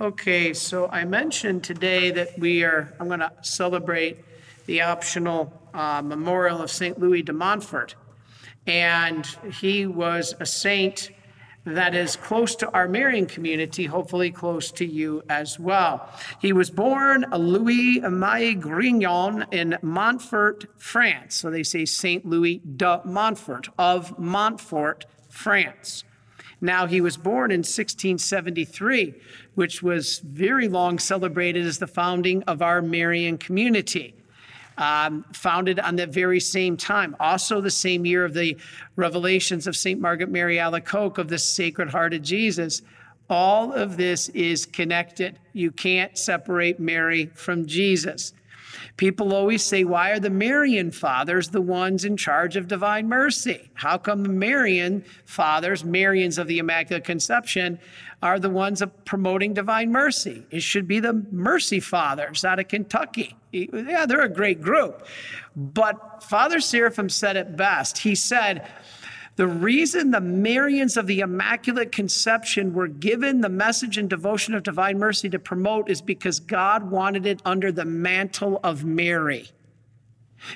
Okay, so I mentioned today that we are, I'm going to celebrate the optional uh, memorial of St. Louis de Montfort. And he was a saint that is close to our Marian community, hopefully close to you as well. He was born Louis Amaille Grignion in Montfort, France. So they say St. Louis de Montfort of Montfort, France. Now, he was born in 1673, which was very long celebrated as the founding of our Marian community um, founded on that very same time. Also, the same year of the revelations of St. Margaret Mary Alacoque of the Sacred Heart of Jesus. All of this is connected. You can't separate Mary from Jesus. People always say, why are the Marian fathers the ones in charge of divine mercy? How come the Marian fathers, Marians of the Immaculate Conception, are the ones promoting divine mercy? It should be the Mercy Fathers out of Kentucky. Yeah, they're a great group. But Father Seraphim said it best. He said, the reason the Marians of the Immaculate Conception were given the message and devotion of divine mercy to promote is because God wanted it under the mantle of Mary.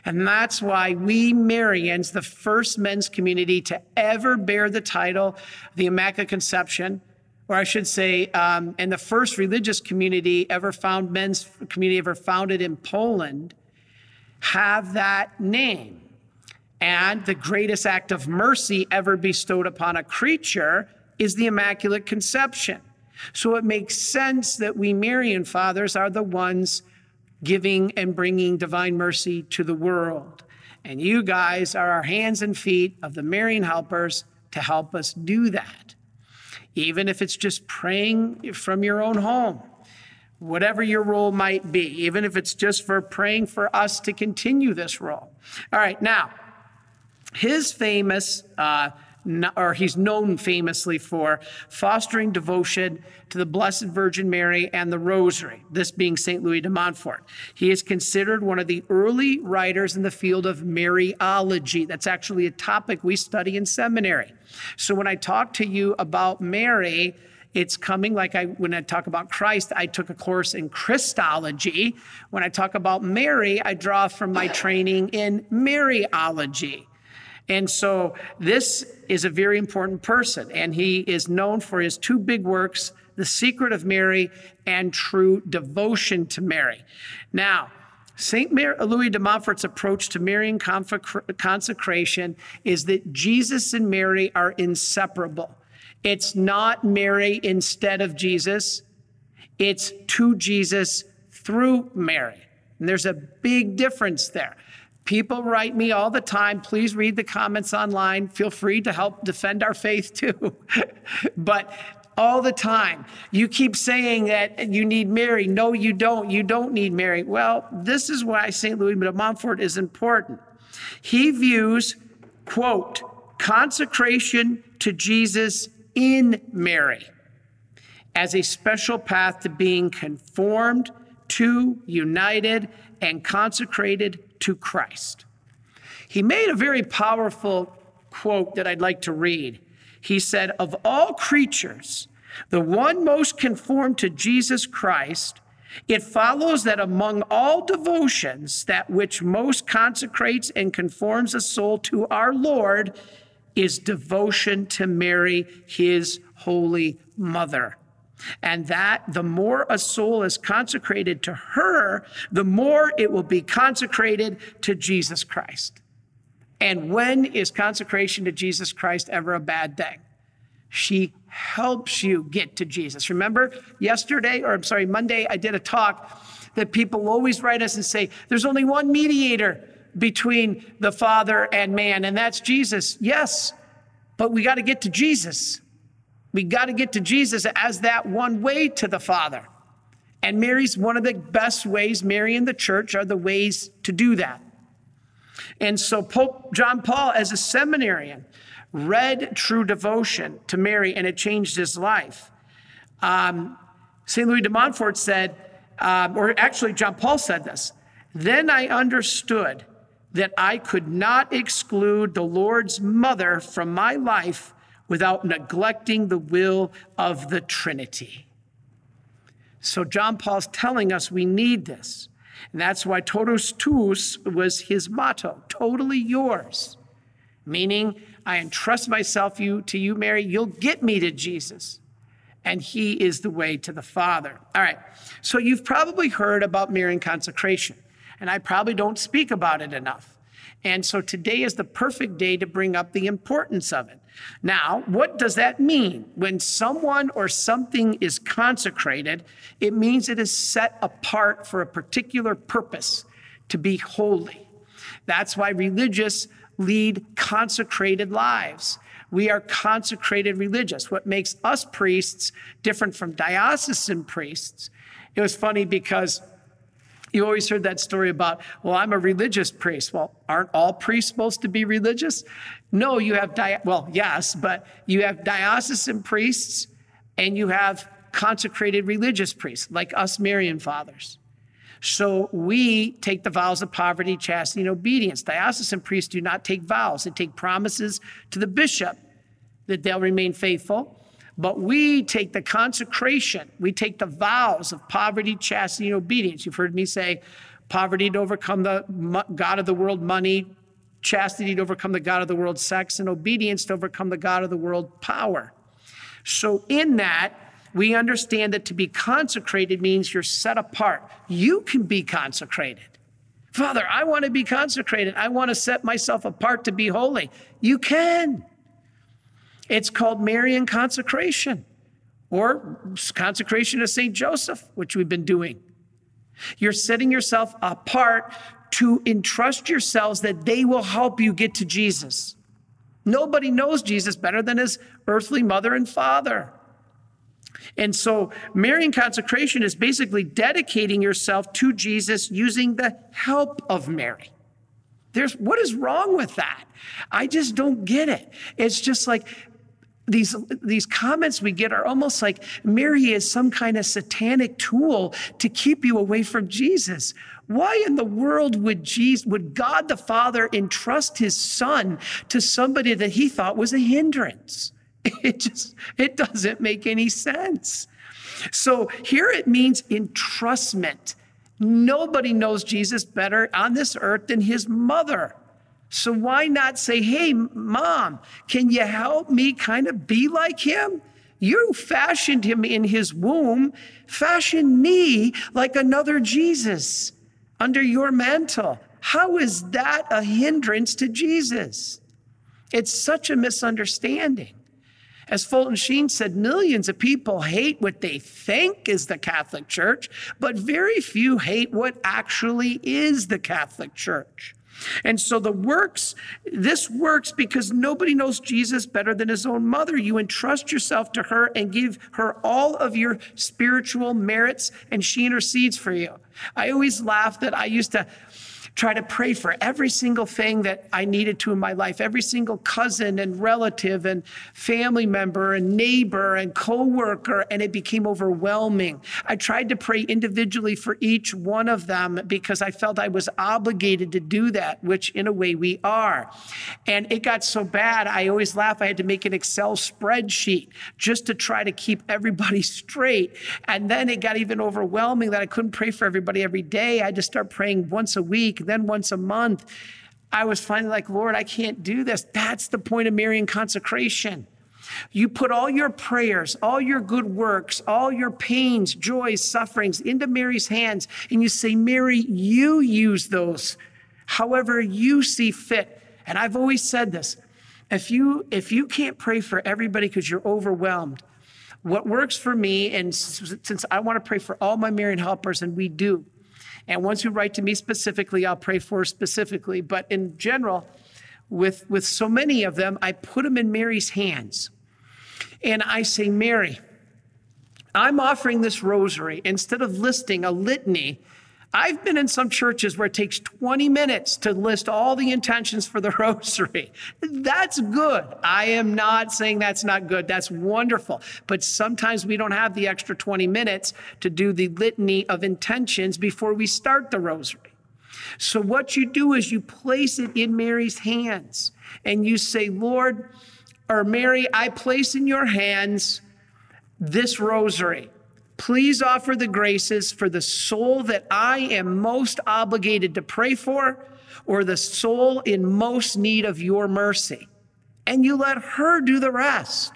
And that's why we Marians, the first men's community to ever bear the title, the Immaculate Conception, or I should say, um, and the first religious community ever found, men's community ever founded in Poland, have that name and the greatest act of mercy ever bestowed upon a creature is the Immaculate Conception. So it makes sense that we Marian fathers are the ones giving and bringing divine mercy to the world. And you guys are our hands and feet of the Marian helpers to help us do that. Even if it's just praying from your own home, whatever your role might be, even if it's just for praying for us to continue this role. All right, now, his famous, uh, or he's known famously for fostering devotion to the Blessed Virgin Mary and the Rosary, this being St. Louis de Montfort. He is considered one of the early writers in the field of Mariology. That's actually a topic we study in seminary. So when I talk to you about Mary, it's coming like I when I talk about Christ, I took a course in Christology. When I talk about Mary, I draw from my training in Mariology. And so this is a very important person, and he is known for his two big works, The Secret of Mary and True Devotion to Mary. Now, St. Louis de Montfort's approach to Marian consecration is that Jesus and Mary are inseparable. It's not Mary instead of Jesus, it's to Jesus through Mary. And there's a big difference there. People write me all the time. Please read the comments online. Feel free to help defend our faith too. but all the time, you keep saying that you need Mary. No, you don't. You don't need Mary. Well, this is why St. Louis de Montfort is important. He views, quote, consecration to Jesus in Mary as a special path to being conformed to, united, and consecrated to Christ. He made a very powerful quote that I'd like to read. He said, Of all creatures, the one most conformed to Jesus Christ, it follows that among all devotions, that which most consecrates and conforms a soul to our Lord is devotion to Mary, his holy mother. And that the more a soul is consecrated to her, the more it will be consecrated to Jesus Christ. And when is consecration to Jesus Christ ever a bad thing? She helps you get to Jesus. Remember yesterday, or I'm sorry, Monday, I did a talk that people always write us and say, there's only one mediator between the Father and man, and that's Jesus. Yes, but we got to get to Jesus. We got to get to Jesus as that one way to the Father. And Mary's one of the best ways, Mary and the church are the ways to do that. And so Pope John Paul, as a seminarian, read true devotion to Mary and it changed his life. Um, St. Louis de Montfort said, um, or actually, John Paul said this Then I understood that I could not exclude the Lord's mother from my life without neglecting the will of the Trinity. So John Paul's telling us we need this. And that's why totus tuus was his motto, totally yours. Meaning, I entrust myself you, to you, Mary. You'll get me to Jesus. And he is the way to the Father. All right. So you've probably heard about Marian consecration, and I probably don't speak about it enough. And so today is the perfect day to bring up the importance of it. Now, what does that mean? When someone or something is consecrated, it means it is set apart for a particular purpose to be holy. That's why religious lead consecrated lives. We are consecrated religious. What makes us priests different from diocesan priests? It was funny because you always heard that story about, well, I'm a religious priest. Well, aren't all priests supposed to be religious? No, you have, di- well, yes, but you have diocesan priests and you have consecrated religious priests, like us Marian fathers. So we take the vows of poverty, chastity, and obedience. Diocesan priests do not take vows, they take promises to the bishop that they'll remain faithful. But we take the consecration, we take the vows of poverty, chastity, and obedience. You've heard me say poverty to overcome the God of the world, money, chastity to overcome the God of the world, sex, and obedience to overcome the God of the world, power. So, in that, we understand that to be consecrated means you're set apart. You can be consecrated. Father, I want to be consecrated. I want to set myself apart to be holy. You can. It's called Marian consecration or consecration of St. Joseph, which we've been doing. You're setting yourself apart to entrust yourselves that they will help you get to Jesus. Nobody knows Jesus better than his earthly mother and father. And so, Marian consecration is basically dedicating yourself to Jesus using the help of Mary. There's what is wrong with that? I just don't get it. It's just like these, these comments we get are almost like Mary is some kind of satanic tool to keep you away from Jesus. Why in the world would Jesus, would God the Father entrust his son to somebody that he thought was a hindrance? It just, it doesn't make any sense. So here it means entrustment. Nobody knows Jesus better on this earth than his mother. So why not say, hey, mom, can you help me kind of be like him? You fashioned him in his womb. Fashion me like another Jesus under your mantle. How is that a hindrance to Jesus? It's such a misunderstanding. As Fulton Sheen said, millions of people hate what they think is the Catholic Church, but very few hate what actually is the Catholic Church. And so the works, this works because nobody knows Jesus better than his own mother. You entrust yourself to her and give her all of your spiritual merits, and she intercedes for you. I always laugh that I used to try to pray for every single thing that I needed to in my life, every single cousin and relative and family member and neighbor and coworker, and it became overwhelming. I tried to pray individually for each one of them because I felt I was obligated to do that, which in a way we are. And it got so bad, I always laugh. I had to make an Excel spreadsheet just to try to keep everybody straight. And then it got even overwhelming that I couldn't pray for everybody every day. I had to start praying once a week then once a month. I was finally like, Lord, I can't do this. That's the point of Marian consecration. You put all your prayers, all your good works, all your pains, joys, sufferings into Mary's hands, and you say, Mary, you use those however you see fit. And I've always said this if you if you can't pray for everybody because you're overwhelmed what works for me and since i want to pray for all my marian helpers and we do and once you write to me specifically, I'll pray for specifically. But in general, with, with so many of them, I put them in Mary's hands. And I say, Mary, I'm offering this rosary instead of listing a litany I've been in some churches where it takes 20 minutes to list all the intentions for the rosary. That's good. I am not saying that's not good. That's wonderful. But sometimes we don't have the extra 20 minutes to do the litany of intentions before we start the rosary. So what you do is you place it in Mary's hands and you say, Lord, or Mary, I place in your hands this rosary. Please offer the graces for the soul that I am most obligated to pray for, or the soul in most need of your mercy. And you let her do the rest.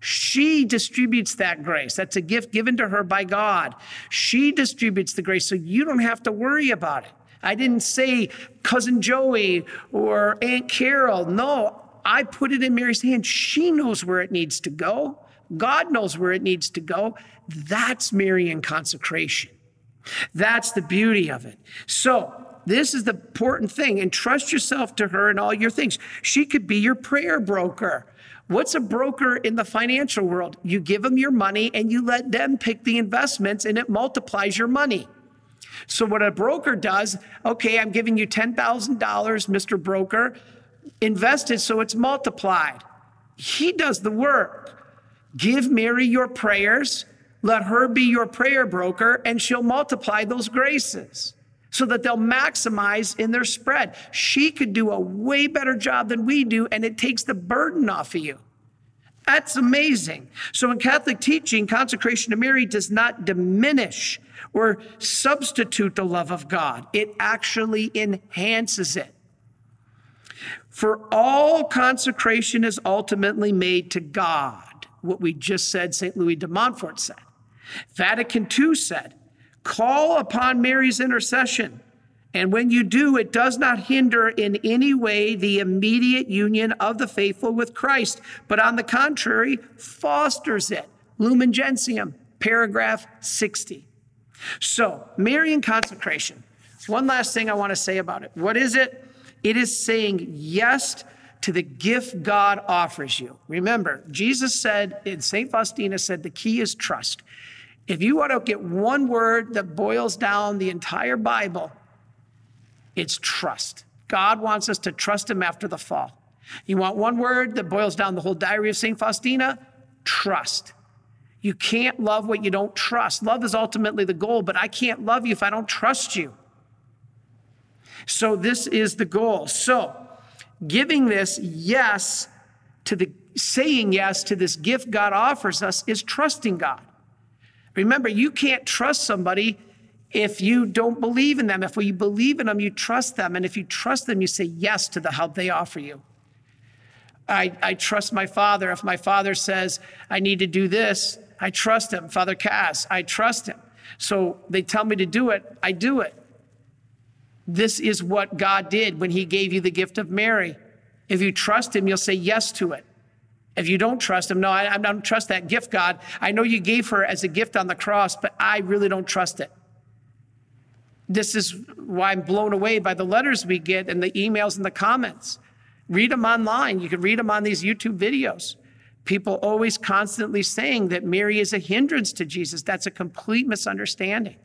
She distributes that grace. That's a gift given to her by God. She distributes the grace, so you don't have to worry about it. I didn't say cousin Joey or Aunt Carol. No, I put it in Mary's hand. She knows where it needs to go. God knows where it needs to go. That's Marian consecration. That's the beauty of it. So, this is the important thing. Entrust yourself to her in all your things. She could be your prayer broker. What's a broker in the financial world? You give them your money and you let them pick the investments and it multiplies your money. So, what a broker does, okay, I'm giving you $10,000, Mr. Broker, invest it so it's multiplied. He does the work. Give Mary your prayers, let her be your prayer broker, and she'll multiply those graces so that they'll maximize in their spread. She could do a way better job than we do, and it takes the burden off of you. That's amazing. So, in Catholic teaching, consecration to Mary does not diminish or substitute the love of God, it actually enhances it. For all consecration is ultimately made to God, what we just said St. Louis de Montfort said. Vatican II said, Call upon Mary's intercession. And when you do, it does not hinder in any way the immediate union of the faithful with Christ, but on the contrary, fosters it. Lumen Gentium, paragraph 60. So, Marian consecration. One last thing I want to say about it. What is it? It is saying yes to the gift God offers you. Remember, Jesus said, and St. Faustina said, the key is trust. If you want to get one word that boils down the entire Bible, it's trust. God wants us to trust Him after the fall. You want one word that boils down the whole diary of St. Faustina? Trust. You can't love what you don't trust. Love is ultimately the goal, but I can't love you if I don't trust you. So, this is the goal. So, giving this yes to the saying yes to this gift God offers us is trusting God. Remember, you can't trust somebody if you don't believe in them. If you believe in them, you trust them. And if you trust them, you say yes to the help they offer you. I, I trust my father. If my father says, I need to do this, I trust him. Father Kaz, I trust him. So they tell me to do it, I do it. This is what God did when he gave you the gift of Mary. If you trust him, you'll say yes to it. If you don't trust him, no, I, I don't trust that gift, God. I know you gave her as a gift on the cross, but I really don't trust it. This is why I'm blown away by the letters we get and the emails and the comments. Read them online. You can read them on these YouTube videos. People always constantly saying that Mary is a hindrance to Jesus. That's a complete misunderstanding.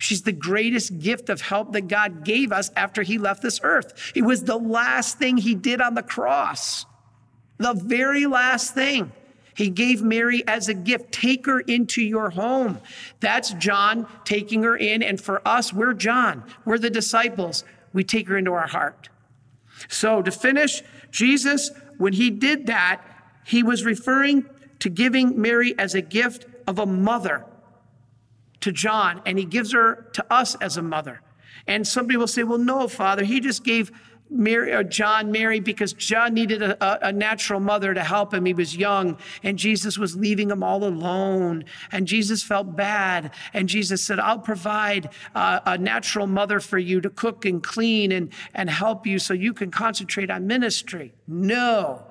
She's the greatest gift of help that God gave us after he left this earth. It was the last thing he did on the cross. The very last thing he gave Mary as a gift take her into your home. That's John taking her in. And for us, we're John, we're the disciples. We take her into our heart. So to finish, Jesus, when he did that, he was referring to giving Mary as a gift of a mother to John, and he gives her to us as a mother. And somebody will say, well, no, Father, he just gave Mary, or John Mary because John needed a, a, natural mother to help him. He was young and Jesus was leaving him all alone. And Jesus felt bad. And Jesus said, I'll provide uh, a natural mother for you to cook and clean and, and help you so you can concentrate on ministry. No.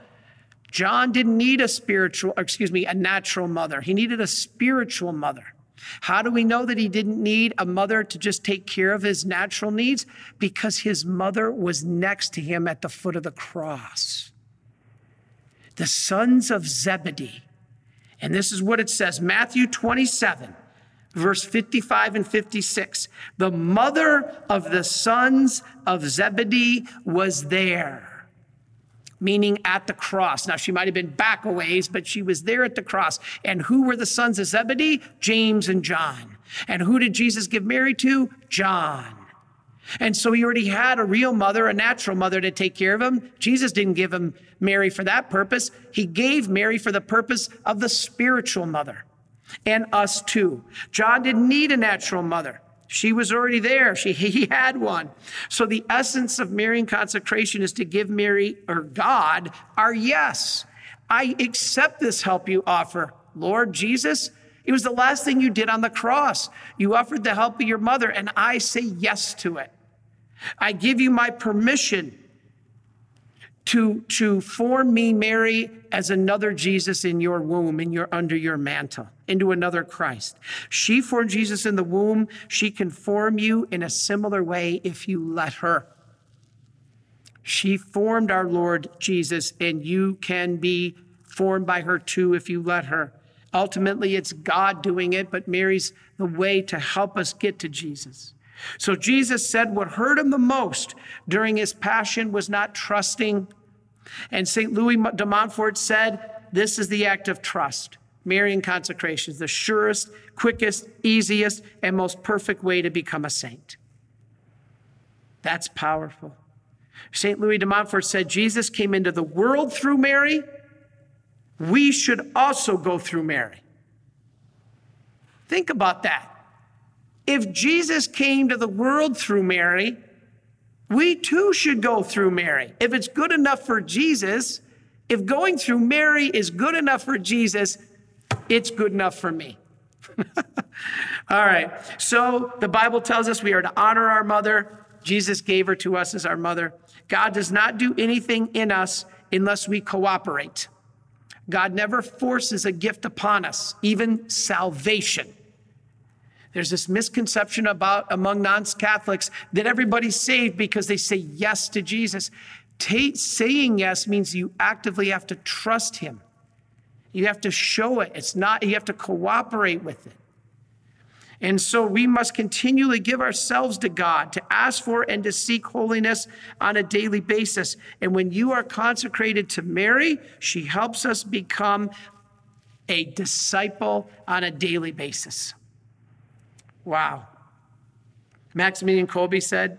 John didn't need a spiritual, excuse me, a natural mother. He needed a spiritual mother. How do we know that he didn't need a mother to just take care of his natural needs? Because his mother was next to him at the foot of the cross. The sons of Zebedee. And this is what it says Matthew 27, verse 55 and 56. The mother of the sons of Zebedee was there meaning at the cross. Now, she might have been back a ways, but she was there at the cross. And who were the sons of Zebedee? James and John. And who did Jesus give Mary to? John. And so he already had a real mother, a natural mother to take care of him. Jesus didn't give him Mary for that purpose. He gave Mary for the purpose of the spiritual mother. and us too. John didn't need a natural mother. She was already there. She, he had one. So the essence of Marian consecration is to give Mary or God our yes. I accept this help you offer. Lord Jesus, it was the last thing you did on the cross. You offered the help of your mother, and I say yes to it. I give you my permission to, to form me, Mary, as another Jesus in your womb, in your under your mantle, into another Christ. She formed Jesus in the womb. She can form you in a similar way if you let her. She formed our Lord Jesus, and you can be formed by her too if you let her. Ultimately, it's God doing it, but Mary's the way to help us get to Jesus. So Jesus said what hurt him the most during his passion was not trusting and St. Louis de Montfort said, This is the act of trust. Marian consecration is the surest, quickest, easiest, and most perfect way to become a saint. That's powerful. St. Louis de Montfort said, Jesus came into the world through Mary. We should also go through Mary. Think about that. If Jesus came to the world through Mary, we too should go through Mary. If it's good enough for Jesus, if going through Mary is good enough for Jesus, it's good enough for me. All right. So the Bible tells us we are to honor our mother. Jesus gave her to us as our mother. God does not do anything in us unless we cooperate. God never forces a gift upon us, even salvation. There's this misconception about among non Catholics that everybody's saved because they say yes to Jesus. Saying yes means you actively have to trust Him. You have to show it. It's not, you have to cooperate with it. And so we must continually give ourselves to God, to ask for and to seek holiness on a daily basis. And when you are consecrated to Mary, she helps us become a disciple on a daily basis. Wow. Maximilian Kolbe said,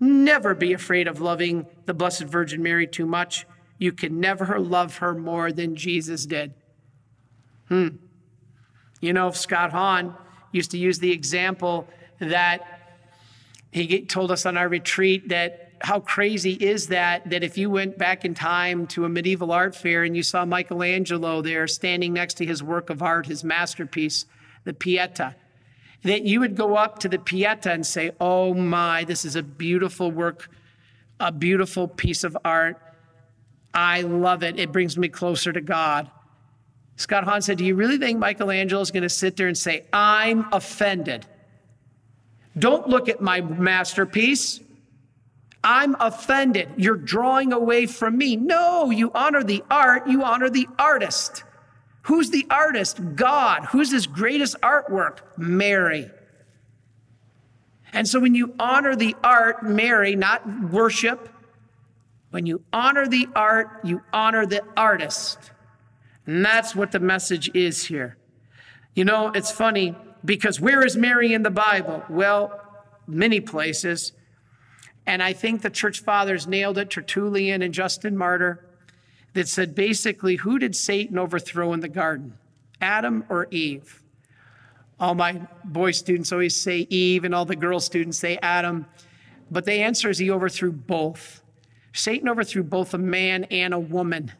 Never be afraid of loving the Blessed Virgin Mary too much. You can never love her more than Jesus did. Hmm. You know, Scott Hahn used to use the example that he told us on our retreat that how crazy is that that if you went back in time to a medieval art fair and you saw Michelangelo there standing next to his work of art, his masterpiece, the Pieta, that you would go up to the Pieta and say, Oh my, this is a beautiful work, a beautiful piece of art. I love it. It brings me closer to God. Scott Hahn said, Do you really think Michelangelo is going to sit there and say, I'm offended? Don't look at my masterpiece. I'm offended. You're drawing away from me. No, you honor the art, you honor the artist. Who's the artist? God. Who's his greatest artwork? Mary. And so when you honor the art, Mary, not worship, when you honor the art, you honor the artist. And that's what the message is here. You know, it's funny because where is Mary in the Bible? Well, many places. And I think the church fathers nailed it Tertullian and Justin Martyr that said basically, who did Satan overthrow in the garden? Adam or Eve? All my boy students always say Eve, and all the girl students say Adam. But the answer is he overthrew both. Satan overthrew both a man and a woman.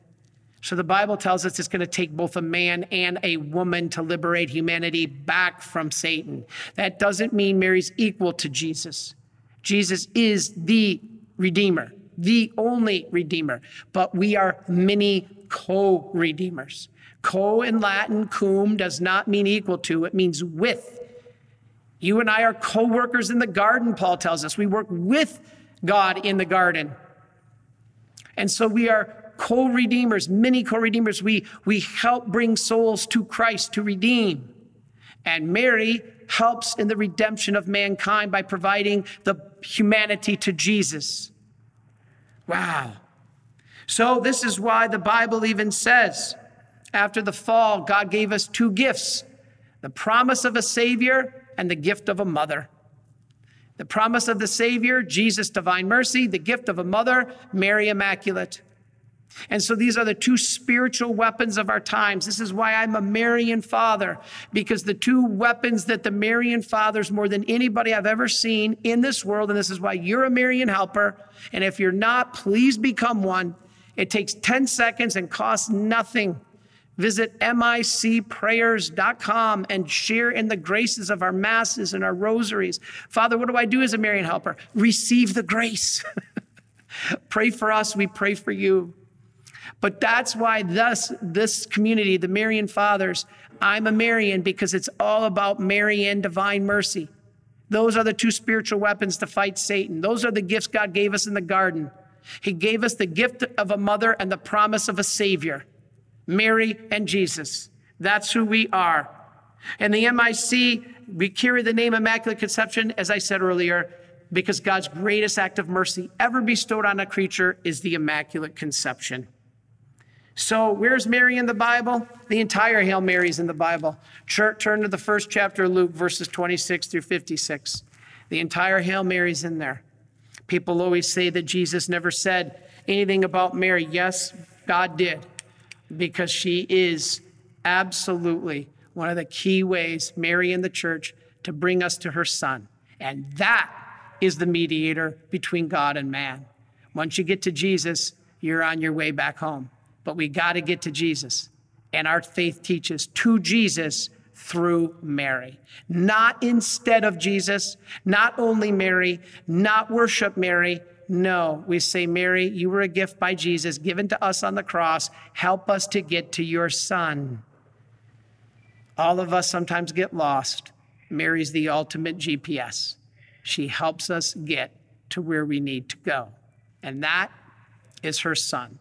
So the Bible tells us it's going to take both a man and a woman to liberate humanity back from Satan. That doesn't mean Mary's equal to Jesus. Jesus is the Redeemer the only Redeemer, but we are many co Redeemers. Co in Latin, cum, does not mean equal to, it means with. You and I are co workers in the garden, Paul tells us. We work with God in the garden. And so we are co redeemers, many co redeemers. We, we help bring souls to Christ to redeem. And Mary helps in the redemption of mankind by providing the humanity to Jesus. Wow. So, this is why the Bible even says after the fall, God gave us two gifts the promise of a Savior and the gift of a mother. The promise of the Savior, Jesus, divine mercy, the gift of a mother, Mary Immaculate. And so these are the two spiritual weapons of our times. This is why I'm a Marian father, because the two weapons that the Marian fathers, more than anybody I've ever seen in this world, and this is why you're a Marian helper. And if you're not, please become one. It takes 10 seconds and costs nothing. Visit micprayers.com and share in the graces of our masses and our rosaries. Father, what do I do as a Marian helper? Receive the grace. pray for us, we pray for you. But that's why thus this community, the Marian Fathers, I'm a Marian because it's all about Mary and divine mercy. Those are the two spiritual weapons to fight Satan. Those are the gifts God gave us in the garden. He gave us the gift of a mother and the promise of a savior, Mary and Jesus. That's who we are. And the MIC, we carry the name Immaculate Conception, as I said earlier, because God's greatest act of mercy ever bestowed on a creature is the Immaculate Conception. So, where's Mary in the Bible? The entire Hail Mary's in the Bible. Turn to the first chapter of Luke, verses 26 through 56. The entire Hail Mary's in there. People always say that Jesus never said anything about Mary. Yes, God did, because she is absolutely one of the key ways, Mary in the church, to bring us to her Son. And that is the mediator between God and man. Once you get to Jesus, you're on your way back home but we got to get to Jesus. And our faith teaches to Jesus through Mary, not instead of Jesus, not only Mary, not worship Mary. No, we say, Mary, you were a gift by Jesus given to us on the cross. Help us to get to your son. All of us sometimes get lost. Mary's the ultimate GPS. She helps us get to where we need to go. And that is her son